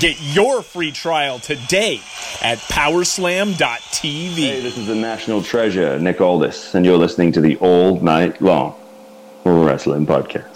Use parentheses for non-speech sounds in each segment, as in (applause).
Get your free trial today at powerslam.tv. Hey, this is the national treasure, Nick Aldis, and you're listening to the All Night Long Wrestling Podcast.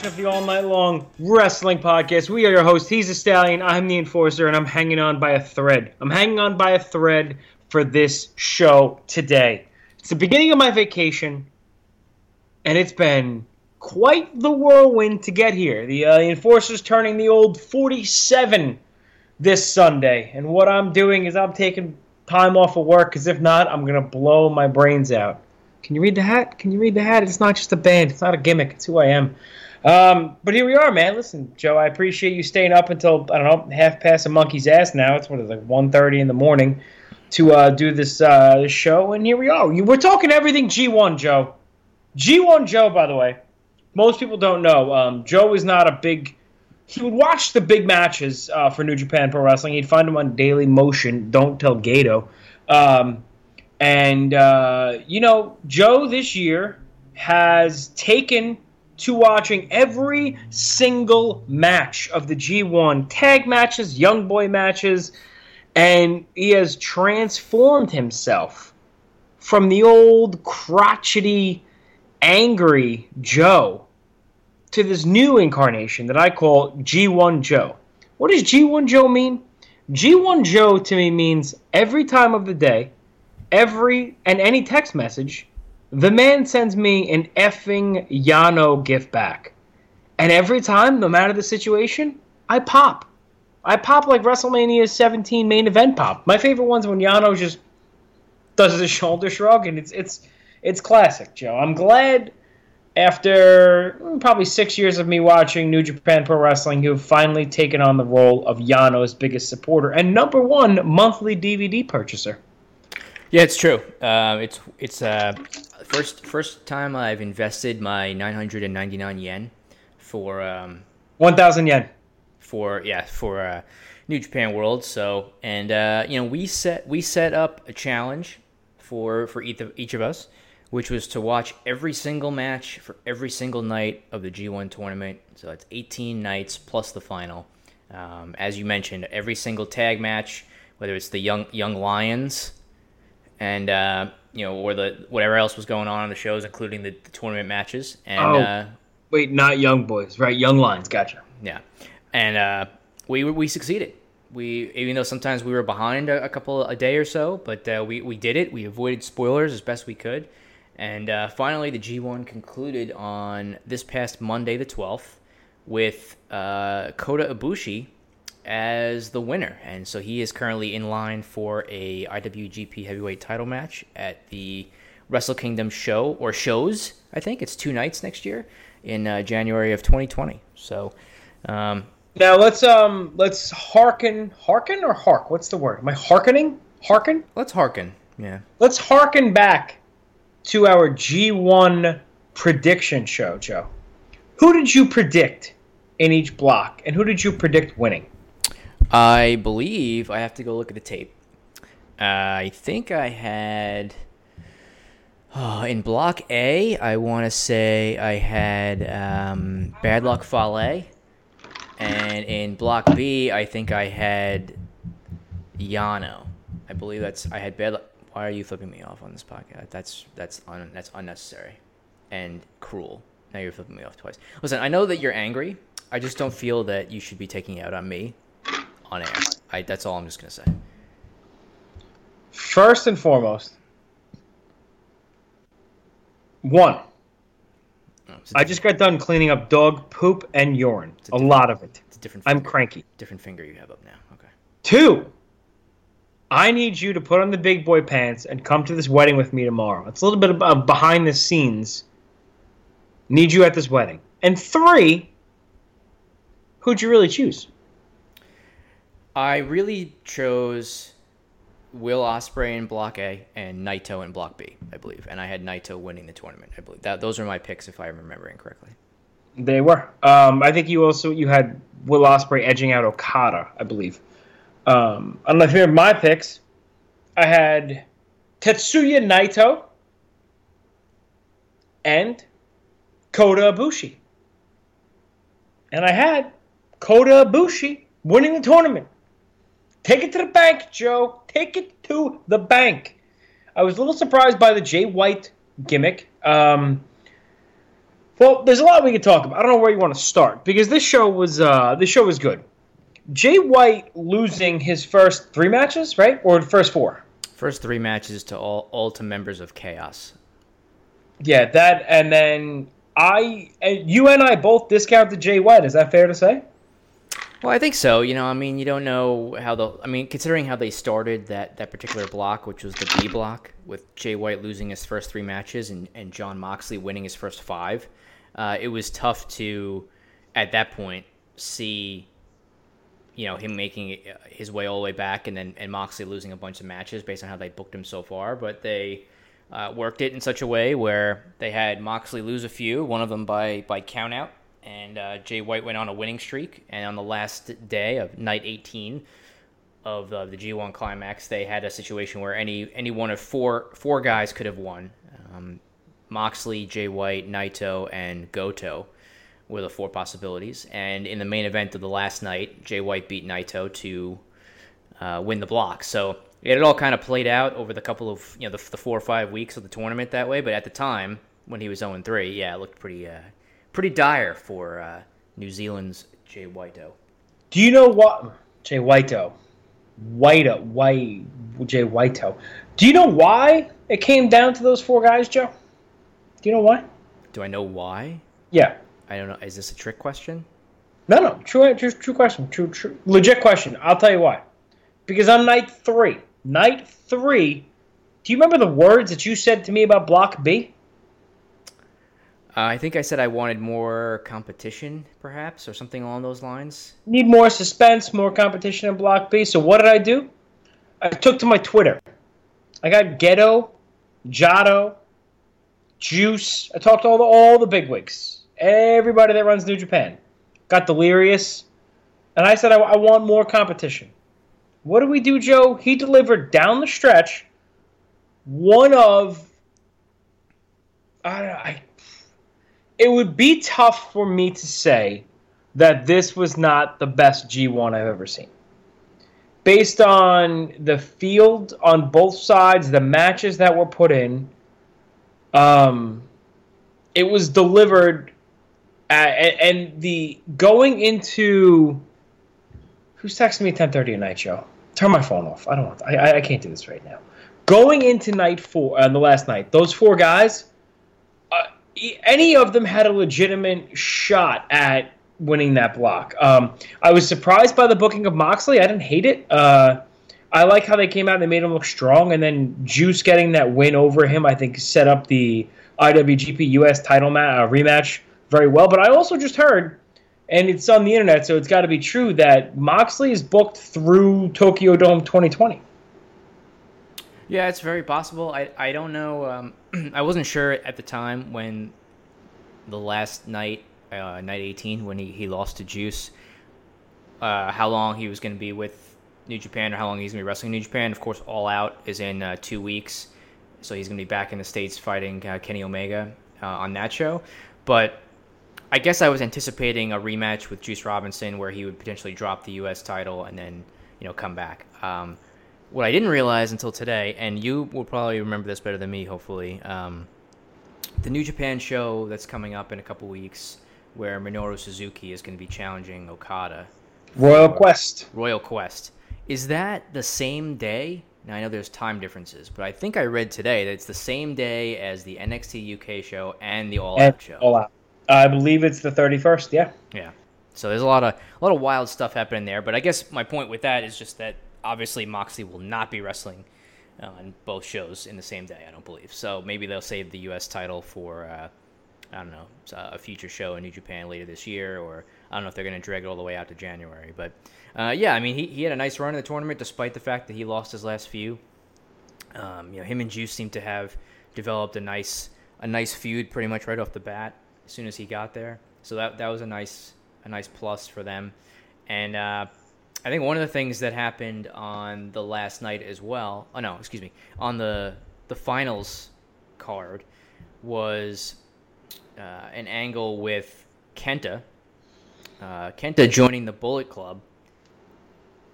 Edition of the All Night Long Wrestling Podcast. We are your host. He's a stallion. I'm the enforcer, and I'm hanging on by a thread. I'm hanging on by a thread for this show today. It's the beginning of my vacation, and it's been quite the whirlwind to get here. The, uh, the enforcer's turning the old 47 this Sunday, and what I'm doing is I'm taking time off of work because if not, I'm gonna blow my brains out. Can you read the hat? Can you read the hat? It's not just a band. It's not a gimmick. It's who I am. Um, but here we are, man. Listen, Joe, I appreciate you staying up until I don't know half past a monkey's ass. Now it's what is like 1.30 in the morning to uh, do this uh, show, and here we are. We're talking everything G1, Joe. G1 Joe, by the way. Most people don't know. Um, Joe is not a big. He would watch the big matches uh, for New Japan Pro Wrestling. He'd find them on Daily Motion. Don't tell Gato. Um, and, uh, you know, Joe this year has taken to watching every single match of the G1 tag matches, young boy matches, and he has transformed himself from the old crotchety, angry Joe to this new incarnation that I call G1 Joe. What does G1 Joe mean? G1 Joe to me means every time of the day, every and any text message, the man sends me an effing Yano gift back. And every time, no matter the situation, I pop. I pop like WrestleMania 17 main event pop. My favorite one's when Yano just does his shoulder shrug, and it's it's it's classic, Joe. I'm glad after mm, probably six years of me watching New Japan Pro Wrestling, you've finally taken on the role of Yano's biggest supporter and number one monthly DVD purchaser. Yeah, it's true. Uh, it's it's uh, first first time I've invested my 999 yen for um, 1,000 yen. for yeah for uh, New Japan World. So and uh, you know we set we set up a challenge for for each of, each of us, which was to watch every single match for every single night of the G1 tournament. So it's 18 nights plus the final. Um, as you mentioned, every single tag match, whether it's the young young Lions and uh, you know or the whatever else was going on on the shows, including the, the tournament matches. And Oh. uh, Wait, not young boys, right? Young lines, gotcha. yeah, and uh, we we succeeded. We even though sometimes we were behind a, a couple a day or so, but uh, we we did it. We avoided spoilers as best we could, and uh, finally the G1 concluded on this past Monday the twelfth with uh, Kota Ibushi as the winner, and so he is currently in line for a IWGP Heavyweight Title match at the Wrestle Kingdom show or shows. I think it's two nights next year in uh, January of 2020. So. Um, Now let's um let's hearken hearken or hark. What's the word? Am I hearkening? Hearken? Let's hearken. Yeah. Let's hearken back to our G1 prediction show, Joe. Who did you predict in each block, and who did you predict winning? I believe I have to go look at the tape. Uh, I think I had. Uh, in Block A, I want to say I had um, Bad Luck Fale. And in Block B, I think I had Yano. I believe that's I had Bad Luck. Why are you flipping me off on this podcast? That's that's un, that's unnecessary and cruel. Now you're flipping me off twice. Listen, I know that you're angry. I just don't feel that you should be taking it out on me on air. I, that's all I'm just gonna say. First and foremost, one. It's just got done cleaning up dog poop and urine. a A lot of it. It's a different. I'm cranky. Different finger you have up now. Okay. Two, I need you to put on the big boy pants and come to this wedding with me tomorrow. It's a little bit of behind the scenes. Need you at this wedding. And three, who'd you really choose? I really chose Will Ospreay in Block A and Naito in Block B, I believe, and I had Naito winning the tournament. I believe that those are my picks, if I'm remembering correctly. They were. Um, I think you also you had Will Ospreay edging out Okada, I believe. Um, don't you remember my picks. I had Tetsuya Naito and Kota Ibushi, and I had Kota Ibushi winning the tournament. Take it to the bank, Joe. Take it to the bank. I was a little surprised by the Jay White gimmick. Um, well, there's a lot we could talk about. I don't know where you want to start because this show was uh, this show was good. Jay White losing his first three matches, right, or the first four? First three matches to all all to members of Chaos. Yeah, that, and then I, and you and I both discounted Jay White. Is that fair to say? Well, I think so. You know, I mean, you don't know how the. I mean, considering how they started that that particular block, which was the B block, with Jay White losing his first three matches and and John Moxley winning his first five, uh, it was tough to, at that point, see. You know him making his way all the way back, and then and Moxley losing a bunch of matches based on how they booked him so far. But they uh, worked it in such a way where they had Moxley lose a few, one of them by by countout, and uh, Jay White went on a winning streak. And on the last day of night 18 of uh, the G1 climax, they had a situation where any any one of four four guys could have won. Um, Moxley, Jay White, Naito, and Goto were the four possibilities. And in the main event of the last night, Jay White beat Naito to uh, win the block. So it all kind of played out over the couple of you know the, the four or five weeks of the tournament that way. But at the time when he was 0 3, yeah, it looked pretty uh, pretty dire for uh, New Zealand's Jay Whiteo. Do you know what Jay Whiteo, Whiteo, White, Jay Whiteo? Do you know why it came down to those four guys, Joe? Do you know why? Do I know why? Yeah. I don't know. Is this a trick question? No, no, true, true, true question, true, true, legit question. I'll tell you why. Because on night three, night three, do you remember the words that you said to me about Block B? Uh, I think I said I wanted more competition, perhaps, or something along those lines. Need more suspense, more competition in Block B. So what did I do? I took to my Twitter. I got Gedo, Jado, Juice. I talked to all the all the bigwigs, everybody that runs New Japan. Got Delirious, and I said I, I want more competition. What do we do, Joe? He delivered down the stretch. One of I, don't know, I it would be tough for me to say that this was not the best G1 I've ever seen. Based on the field on both sides, the matches that were put in, um, it was delivered, at, and the going into who's texting me ten thirty at night, Joe? Turn my phone off. I don't want. I, I I can't do this right now. Going into night four, uh, the last night, those four guys, uh, any of them had a legitimate shot at winning that block. Um, I was surprised by the booking of Moxley. I didn't hate it. Uh, I like how they came out and they made him look strong, and then Juice getting that win over him, I think, set up the IWGP US title ma- uh, rematch very well. But I also just heard, and it's on the internet, so it's got to be true, that Moxley is booked through Tokyo Dome 2020. Yeah, it's very possible. I I don't know. Um, (clears throat) I wasn't sure at the time when the last night, uh, night 18, when he, he lost to Juice, uh, how long he was going to be with New Japan or how long he's going to be wrestling New Japan. Of course, All Out is in uh, two weeks. so he's going to be back in the states fighting uh, Kenny Omega uh, on that show. But I guess I was anticipating a rematch with Juice Robinson where he would potentially drop the U.S. title and then you know come back. Um, what I didn't realize until today, and you will probably remember this better than me, hopefully. Um, the New Japan show that's coming up in a couple weeks, where Minoru Suzuki is going to be challenging Okada. Royal Quest. Royal Quest. Is that the same day? Now I know there's time differences, but I think I read today that it's the same day as the NXT UK show and the All And Out show. All Out. I believe it's the 31st. Yeah. Yeah. So there's a lot of a lot of wild stuff happening there. But I guess my point with that is just that obviously Moxley will not be wrestling uh, on both shows in the same day. I don't believe. So maybe they'll save the U.S. title for uh, I don't know a future show in New Japan later this year, or I don't know if they're going to drag it all the way out to January. But uh, yeah, I mean he he had a nice run in the tournament despite the fact that he lost his last few. Um, you know, him and Juice seem to have developed a nice a nice feud pretty much right off the bat as soon as he got there. So that that was a nice a nice plus for them. And uh, I think one of the things that happened on the last night as well. Oh no, excuse me, on the the finals card was uh, an angle with Kenta. Uh, Kenta joining the Bullet Club,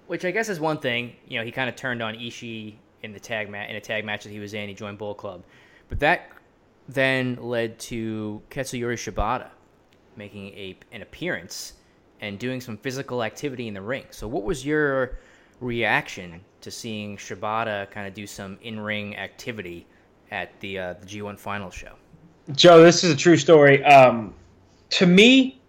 which I guess is one thing. You know, he kind of turned on Ishii in the tag ma- in a tag match that he was in. He joined Bullet Club, but that then led to Katsuyori Shibata making a an appearance and doing some physical activity in the ring. So, what was your reaction to seeing Shibata kind of do some in ring activity at the uh, the G1 Final show? Joe, this is a true story. Um, to me,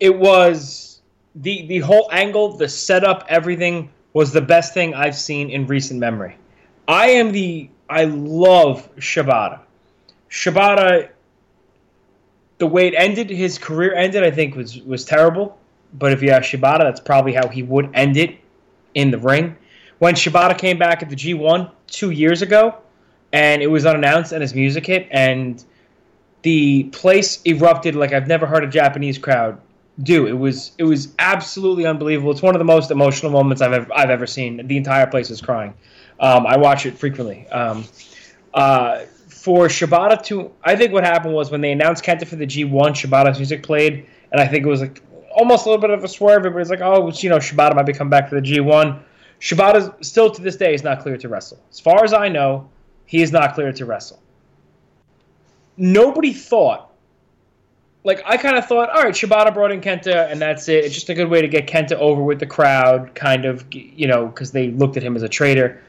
it was the the whole angle, the setup, everything was the best thing I've seen in recent memory. I am the I love Shibata. Shibata, the way it ended, his career ended, I think was was terrible. But if you ask Shibata, that's probably how he would end it in the ring. When Shibata came back at the G1 two years ago, and it was unannounced, and his music hit, and the place erupted like I've never heard a Japanese crowd do. It was it was absolutely unbelievable. It's one of the most emotional moments I've ever I've ever seen. The entire place was crying. Um, I watch it frequently. Um, uh, for Shibata to, I think what happened was when they announced Kenta for the G1, Shibata's music played, and I think it was like almost a little bit of a swerve. Everybody's like, oh, you know, Shibata might be coming back for the G1. Shibata still to this day is not clear to wrestle. As far as I know, he is not clear to wrestle. Nobody thought, like I kind of thought, all right, Shibata brought in Kenta, and that's it. It's just a good way to get Kenta over with the crowd, kind of, you know, because they looked at him as a traitor.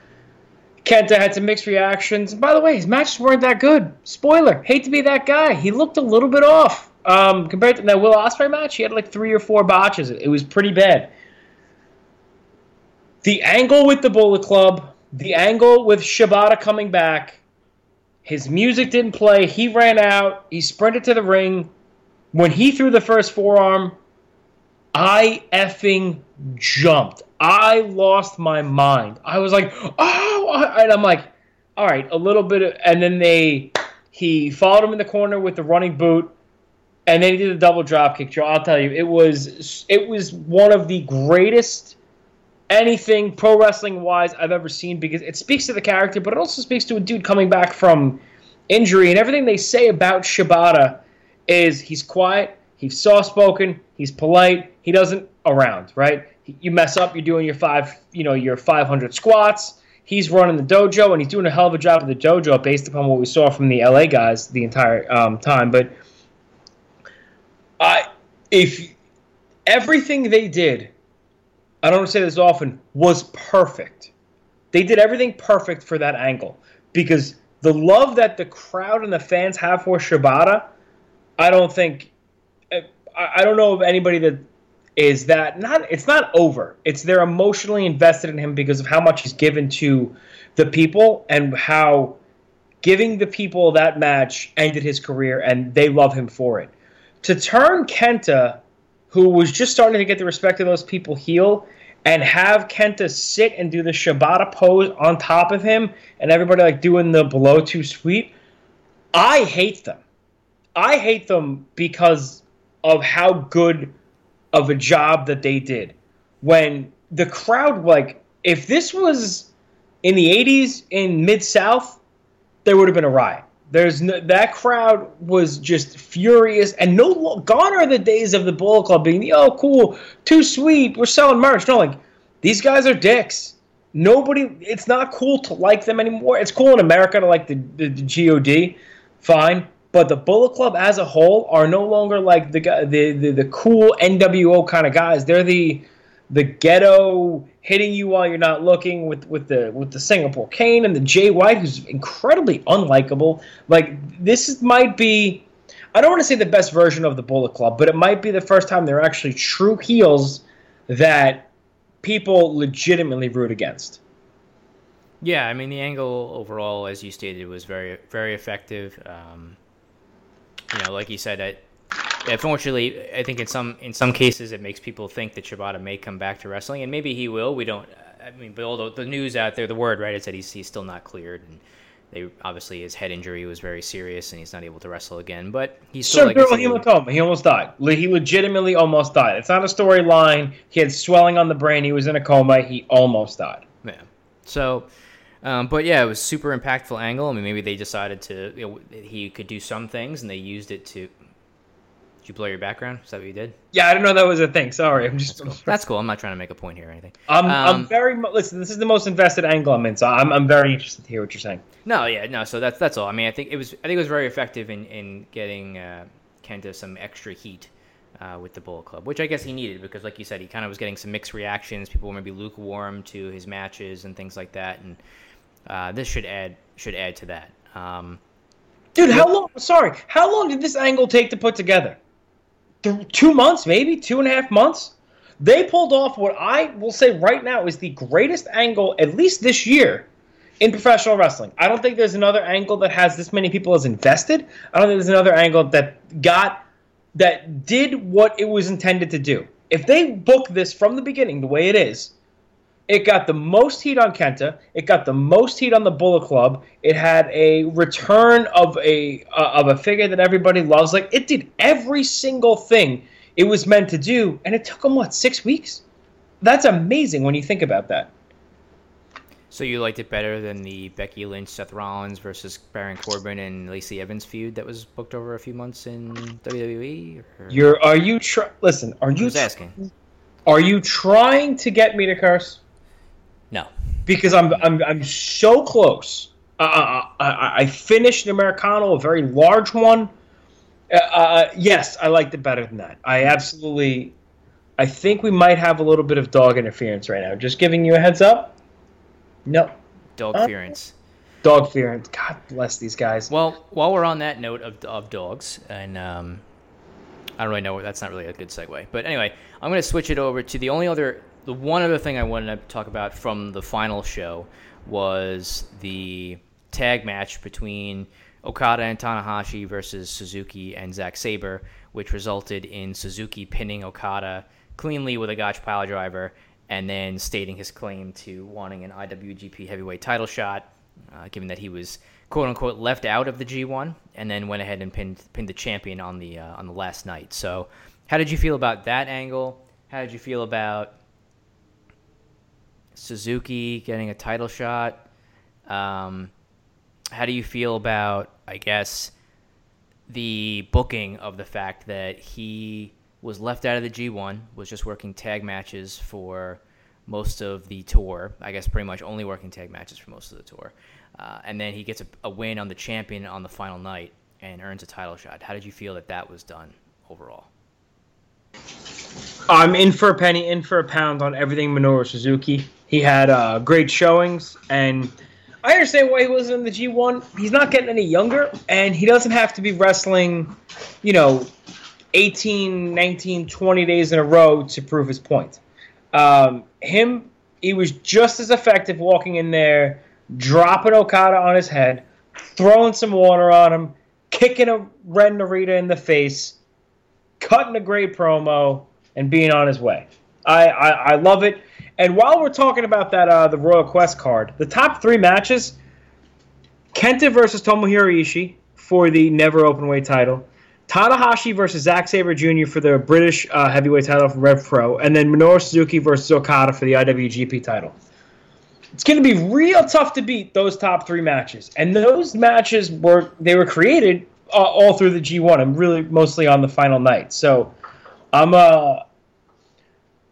Kenta had some mixed reactions. By the way, his matches weren't that good. Spoiler: hate to be that guy. He looked a little bit off um, compared to that Will Ospreay match. He had like three or four botches. It was pretty bad. The angle with the Bullet Club, the angle with Shibata coming back. His music didn't play. He ran out. He sprinted to the ring. When he threw the first forearm, I effing jumped. I lost my mind. I was like, oh, and I'm like, all right, a little bit of, and then they, he followed him in the corner with the running boot, and then he did a double drop kick. Joe, I'll tell you, it was, it was one of the greatest anything pro wrestling wise I've ever seen because it speaks to the character, but it also speaks to a dude coming back from injury, and everything they say about Shibata is he's quiet, he's soft spoken, he's polite, he doesn't around, right? You mess up, you're doing your five, you know, your 500 squats. He's running the dojo, and he's doing a hell of a job at the dojo based upon what we saw from the LA guys the entire um, time. But I, if everything they did, I don't say this often, was perfect. They did everything perfect for that angle because the love that the crowd and the fans have for Shibata, I don't think, I don't know of anybody that is that not it's not over. It's they're emotionally invested in him because of how much he's given to the people and how giving the people that match ended his career and they love him for it. To turn kenta who was just starting to get the respect of those people heel and have kenta sit and do the shibata pose on top of him and everybody like doing the below two sweep i hate them. I hate them because of how good of a job that they did when the crowd like if this was in the 80s in mid south there would have been a riot. There's no, that crowd was just furious, and no gone are the days of the Bullet Club being oh cool, too sweet, we're selling merch. No, like these guys are dicks. Nobody, it's not cool to like them anymore. It's cool in America to like the, the, the God, fine, but the Bullet Club as a whole are no longer like the the the, the cool NWO kind of guys. They're the the ghetto hitting you while you're not looking with with the with the Singapore Cane and the Jay White, who's incredibly unlikable. Like this might be, I don't want to say the best version of the Bullet Club, but it might be the first time they're actually true heels that people legitimately root against. Yeah, I mean the angle overall, as you stated, was very very effective. Um, you know, like you said, I, unfortunately, I think in some in some cases it makes people think that Shibata may come back to wrestling, and maybe he will. We don't. I mean, but all the, news out there, the word right is that he's he's still not cleared, and they obviously his head injury was very serious, and he's not able to wrestle again. But he's still like Cerebral said, hematoma. He almost died. He legitimately almost died. It's not a storyline. He had swelling on the brain. He was in a coma. He almost died. Yeah. So, um, but yeah, it was super impactful angle. I mean, maybe they decided to you know, he could do some things, and they used it to. Did you blow your background? Is that what you did? Yeah, I didn't know that was a thing. Sorry, I'm just. That's cool. I'm not trying to make a point here or anything. I'm, Um, I'm very listen. This is the most invested angle I'm in, so I'm, I'm very interested to hear what you're saying. No, yeah, no. So that's that's all. I mean, I think it was I think it was very effective in in getting uh, Kenta some extra heat uh, with the Bullet Club, which I guess he needed because, like you said, he kind of was getting some mixed reactions. People were maybe lukewarm to his matches and things like that, and uh, this should add should add to that. Um, Dude, how long? Sorry, how long did this angle take to put together? Th- two months, maybe two and a half months. They pulled off what I will say right now is the greatest angle, at least this year, in professional wrestling. I don't think there's another angle that has this many people as invested. I don't think there's another angle that got that did what it was intended to do. If they book this from the beginning the way it is, it got the most heat on Kenta. It got the most heat on the Bullet Club. It had a return of a uh, of a figure that everybody loves. Like it did every single thing it was meant to do, and it took them what six weeks. That's amazing when you think about that. so you liked it better than the Becky Lynch, Seth Rollins versus Baron Corbin and Lacey Evans feud that was booked over a few months in WWE? Or? You're are you try- listen? Are you asking. are you trying to get me to curse? No. because I'm I'm I'm so close. Uh, I, I, I finished an Americano, a very large one. Uh, uh, yes, I liked it better than that. I absolutely. I think we might have a little bit of dog interference right now. Just giving you a heads up. No, Dog Uh, ference. dog interference. God bless these guys. Well, while we're on that note of, of dogs, and um, I don't really know, that's not really a good segue. But anyway, I'm going to switch it over to the only other, the one other thing I wanted to talk about from the final show was the tag match between Okada and Tanahashi versus Suzuki and Zack Sabre, which resulted in Suzuki pinning Okada cleanly with a Gotch pile driver and then stating his claim to wanting an IWGP heavyweight title shot, uh, given that he was quote unquote left out of the G1 and then went ahead and pinned pinned the champion on the uh, on the last night. So, how did you feel about that angle? How did you feel about Suzuki getting a title shot? Um, how do you feel about, I guess, the booking of the fact that he was left out of the G1, was just working tag matches for most of the tour. I guess pretty much only working tag matches for most of the tour. Uh, and then he gets a, a win on the champion on the final night and earns a title shot. How did you feel that that was done overall? I'm in for a penny, in for a pound on everything Minoru Suzuki. He had uh, great showings, and I understand why he wasn't in the G1. He's not getting any younger, and he doesn't have to be wrestling, you know, 18, 19, 20 days in a row to prove his point. Um, him, he was just as effective walking in there, dropping Okada on his head, throwing some water on him, kicking a Ren Narita in the face, cutting a great promo, and being on his way. I, I, I love it. And while we're talking about that, uh, the Royal Quest card, the top three matches: Kenta versus Tomohiro Ishii for the Never Openweight title, Tanahashi versus Zack Sabre Jr. for the British uh, Heavyweight title from Rev Pro, and then Minoru Suzuki versus Okada for the IWGP title. it's going to be real tough to beat those top three matches. And those matches were they were created uh, all through the G1 and really mostly on the final night. So I'm uh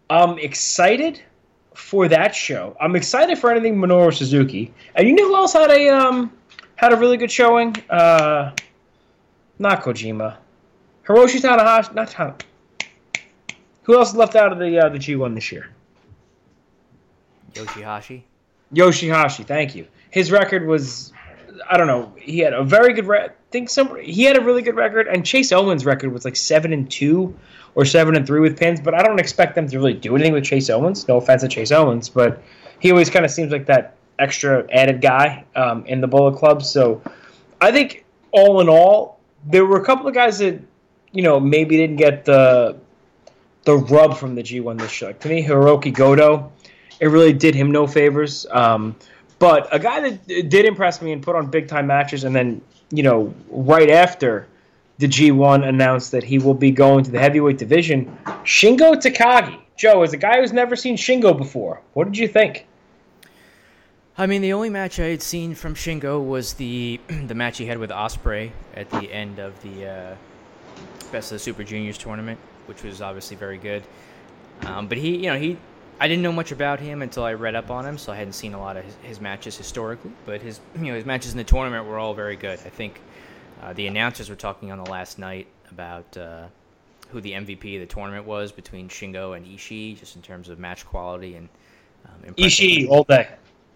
I'm excited for that show. I'm excited for anything Minoru Suzuki. And you know who else had a um had a really good showing? Uh not Kojima. Hiroshi Tanahashi, not Tanahashi. Who else left out of the uh, the G1 this year? Yoshihashi. Yoshihashi, thank you. His record was, I don't know, he had a very good. Re- think some he had a really good record, and Chase Owens' record was like seven and two or seven and three with pins. But I don't expect them to really do anything with Chase Owens. No offense to Chase Owens, but he always kind of seems like that extra added guy um, in the Bullet Club. So I think all in all, there were a couple of guys that you know maybe didn't get the the rub from the G1 this year. Like, to me, Hiroki Goto it really did him no favors. Um, but a guy that did impress me and put on big time matches, and then you know right after the G1 announced that he will be going to the heavyweight division, Shingo Takagi. Joe, as a guy who's never seen Shingo before, what did you think? I mean, the only match I had seen from Shingo was the (clears throat) the match he had with Ospreay at the end of the uh, Best of the Super Juniors tournament, which was obviously very good. Um, but he, you know, he I didn't know much about him until I read up on him, so I hadn't seen a lot of his, his matches historically. But his, you know, his matches in the tournament were all very good. I think uh, the announcers were talking on the last night about uh, who the MVP of the tournament was between Shingo and Ishii, just in terms of match quality and um, Ishii all day.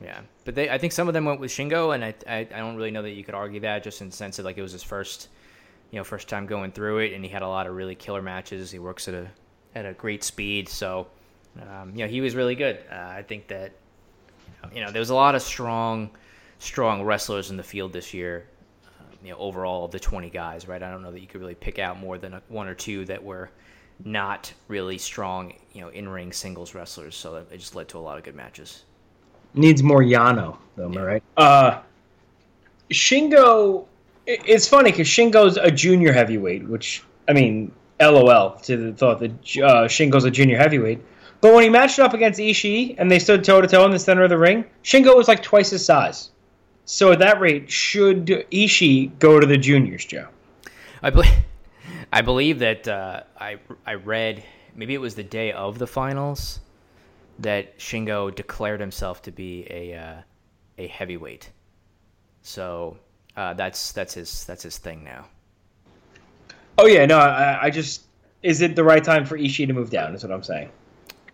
Yeah, but they, I think some of them went with Shingo, and I, I, I don't really know that you could argue that, just in the sense that like it was his first, you know, first time going through it, and he had a lot of really killer matches. He works at a at a great speed, so um, you know, he was really good. Uh, I think that you know there was a lot of strong, strong wrestlers in the field this year. Uh, you know, overall of the twenty guys, right? I don't know that you could really pick out more than one or two that were not really strong, you know, in ring singles wrestlers. So it just led to a lot of good matches. Needs more Yano, though, yeah. right? Uh, Shingo. It's funny because Shingo's a junior heavyweight, which I mean, LOL to the thought that uh, Shingo's a junior heavyweight. But when he matched up against Ishii and they stood toe to toe in the center of the ring, Shingo was like twice his size. So at that rate, should Ishii go to the juniors, Joe? I believe, I believe that uh, I I read maybe it was the day of the finals that Shingo declared himself to be a uh, a heavyweight. So uh, that's that's his that's his thing now. Oh yeah, no, I, I just is it the right time for Ishii to move down? Is what I'm saying.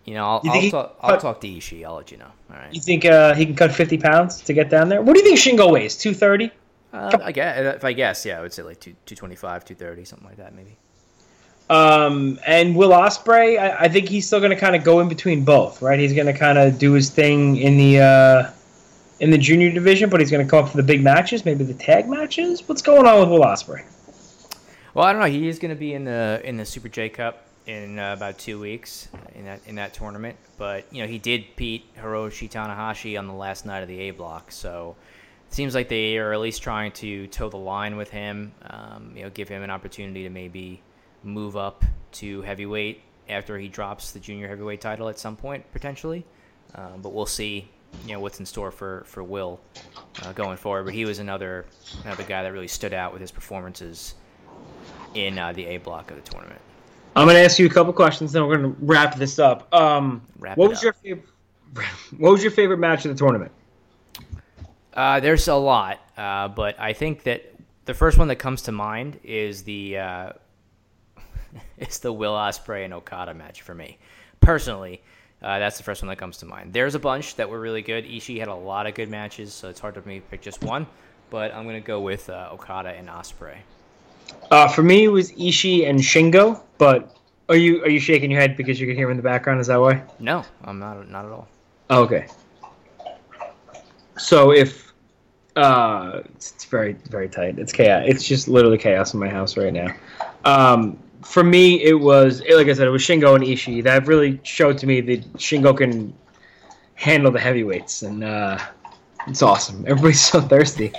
You know, I'll, you I'll, talk, I'll talk to Ishii. I'll let you know. All right. You think uh, he can cut 50 pounds to get down there? What do you think Shingo weighs? 230? Uh, I guess, if I guess, yeah, I would say like two, 225, 230, something like that, maybe. Um, and Will Ospreay, I, I think he's still going to kind of go in between both, right? He's going to kind of do his thing in the uh, in the junior division, but he's going to come up for the big matches, maybe the tag matches. What's going on with Will Ospreay? Well, I don't know. He is going to be in the in the Super J Cup in uh, about two weeks in that in that tournament. But you know, he did beat Hiroshi Tanahashi on the last night of the A block, so it seems like they are at least trying to toe the line with him. Um, you know, give him an opportunity to maybe move up to heavyweight after he drops the junior heavyweight title at some point potentially. Um, but we'll see. You know what's in store for for Will uh, going forward. But he was another another guy that really stood out with his performances in uh, the A block of the tournament. I'm going to ask you a couple questions, then we're going to wrap this up. Um, wrap what was up. your favorite? (laughs) What was your favorite match of the tournament? Uh, there's a lot, uh, but I think that the first one that comes to mind is the uh, (laughs) is the Will Ospreay and Okada match for me. Personally, uh, that's the first one that comes to mind. There's a bunch that were really good. Ishii had a lot of good matches, so it's hard for me to pick just one. But I'm going to go with uh, Okada and Ospreay. Uh, for me, it was Ishii and Shingo. But are you are you shaking your head because you can hear him in the background? Is that why? No, I'm not. Not at all. Oh, okay. So if uh, it's, it's, very very tight. It's chaos. It's just literally chaos in my house right now. Um, for me, it was like I said, it was Shingo and Ishii that really showed to me that Shingo can handle the heavyweights, and uh, it's awesome. Everybody's so (laughs) thirsty.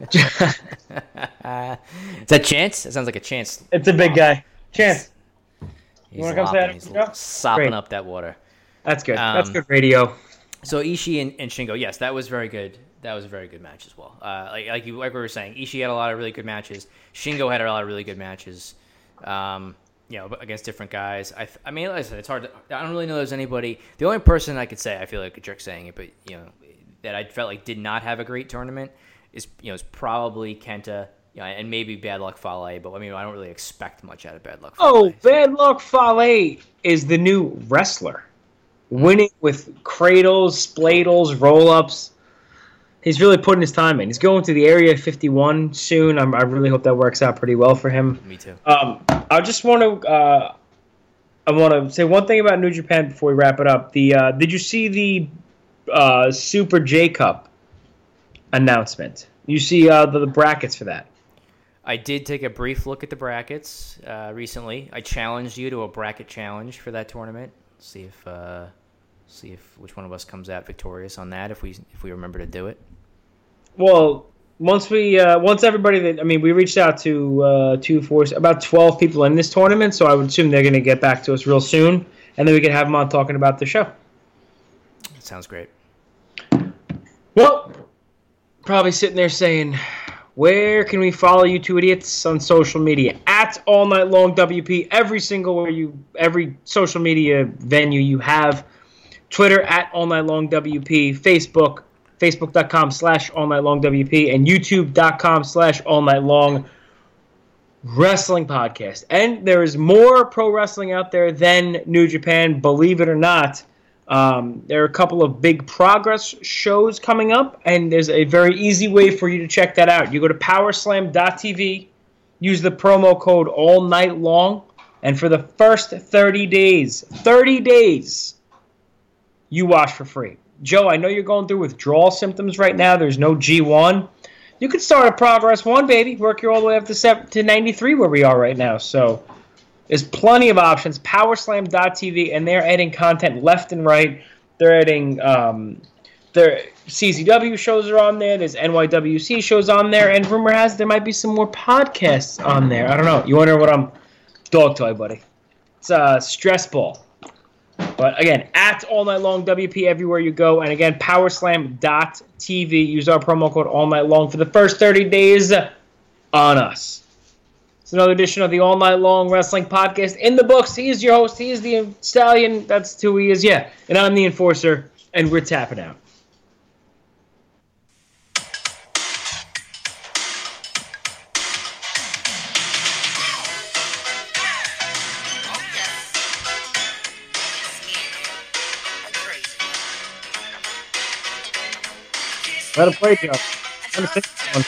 Is that chance? It sounds like a chance. It's a big guy. Chance. He's, you want to come say He's sopping Great. up that water. That's good. Um, That's good radio. So Ishii and, and Shingo, yes, that was very good. That was a very good match as well. Uh, like like you like we were saying, Ishii had a lot of really good matches. Shingo had a lot of really good matches. Um, you know, against different guys. I, I mean, like I said, it's hard. To, I don't really know there's anybody. The only person I could say, I feel like a jerk saying it, but you know, that I felt like did not have a great tournament is you know is probably Kenta. You know, and maybe Bad Luck Fale, but I mean, I don't really expect much out of Bad Luck. Fale. Oh, Bad Luck Fale is the new wrestler, winning with cradles, spladles, roll ups. He's really putting his time in. He's going to the Area 51 soon. I'm, I really hope that works out pretty well for him. Me too. Um, I just want to. Uh, I want to say one thing about New Japan before we wrap it up. The uh, did you see the uh, Super J Cup announcement? You see uh, the, the brackets for that. I did take a brief look at the brackets uh, recently. I challenged you to a bracket challenge for that tournament. See if uh, see if which one of us comes out victorious on that if we if we remember to do it. Well, once we uh, once everybody that I mean, we reached out to uh, two four about twelve people in this tournament, so I would assume they're going to get back to us real soon, and then we can have them on talking about the show. That sounds great. Well, probably sitting there saying, "Where can we follow you two idiots on social media?" At All Night Long WP, every single where you every social media venue you have. Twitter at All Night Long WP, Facebook facebook.com slash all night long WP, and youtube.com slash all night long wrestling podcast. And there is more pro wrestling out there than New Japan, believe it or not. Um, there are a couple of big progress shows coming up, and there's a very easy way for you to check that out. You go to powerslam.tv, use the promo code all night long, and for the first 30 days, 30 days, you watch for free. Joe, I know you're going through withdrawal symptoms right now. There's no G1. You could start at Progress 1, baby. Work your all the way up to 93 where we are right now. So there's plenty of options. Powerslam.tv, and they're adding content left and right. They're adding um, their CZW shows are on there. There's NYWC shows on there, and rumor has there might be some more podcasts on there. I don't know. You wonder what I'm dog toy, buddy? It's a stress ball. But again, at All Night Long WP everywhere you go. And again, powerslam.tv. Use our promo code All Night Long for the first 30 days on us. It's another edition of the All Night Long Wrestling Podcast in the books. He is your host. He is the stallion. That's who he is. Yeah. And I'm the enforcer. And we're tapping out. Let him play, Joe.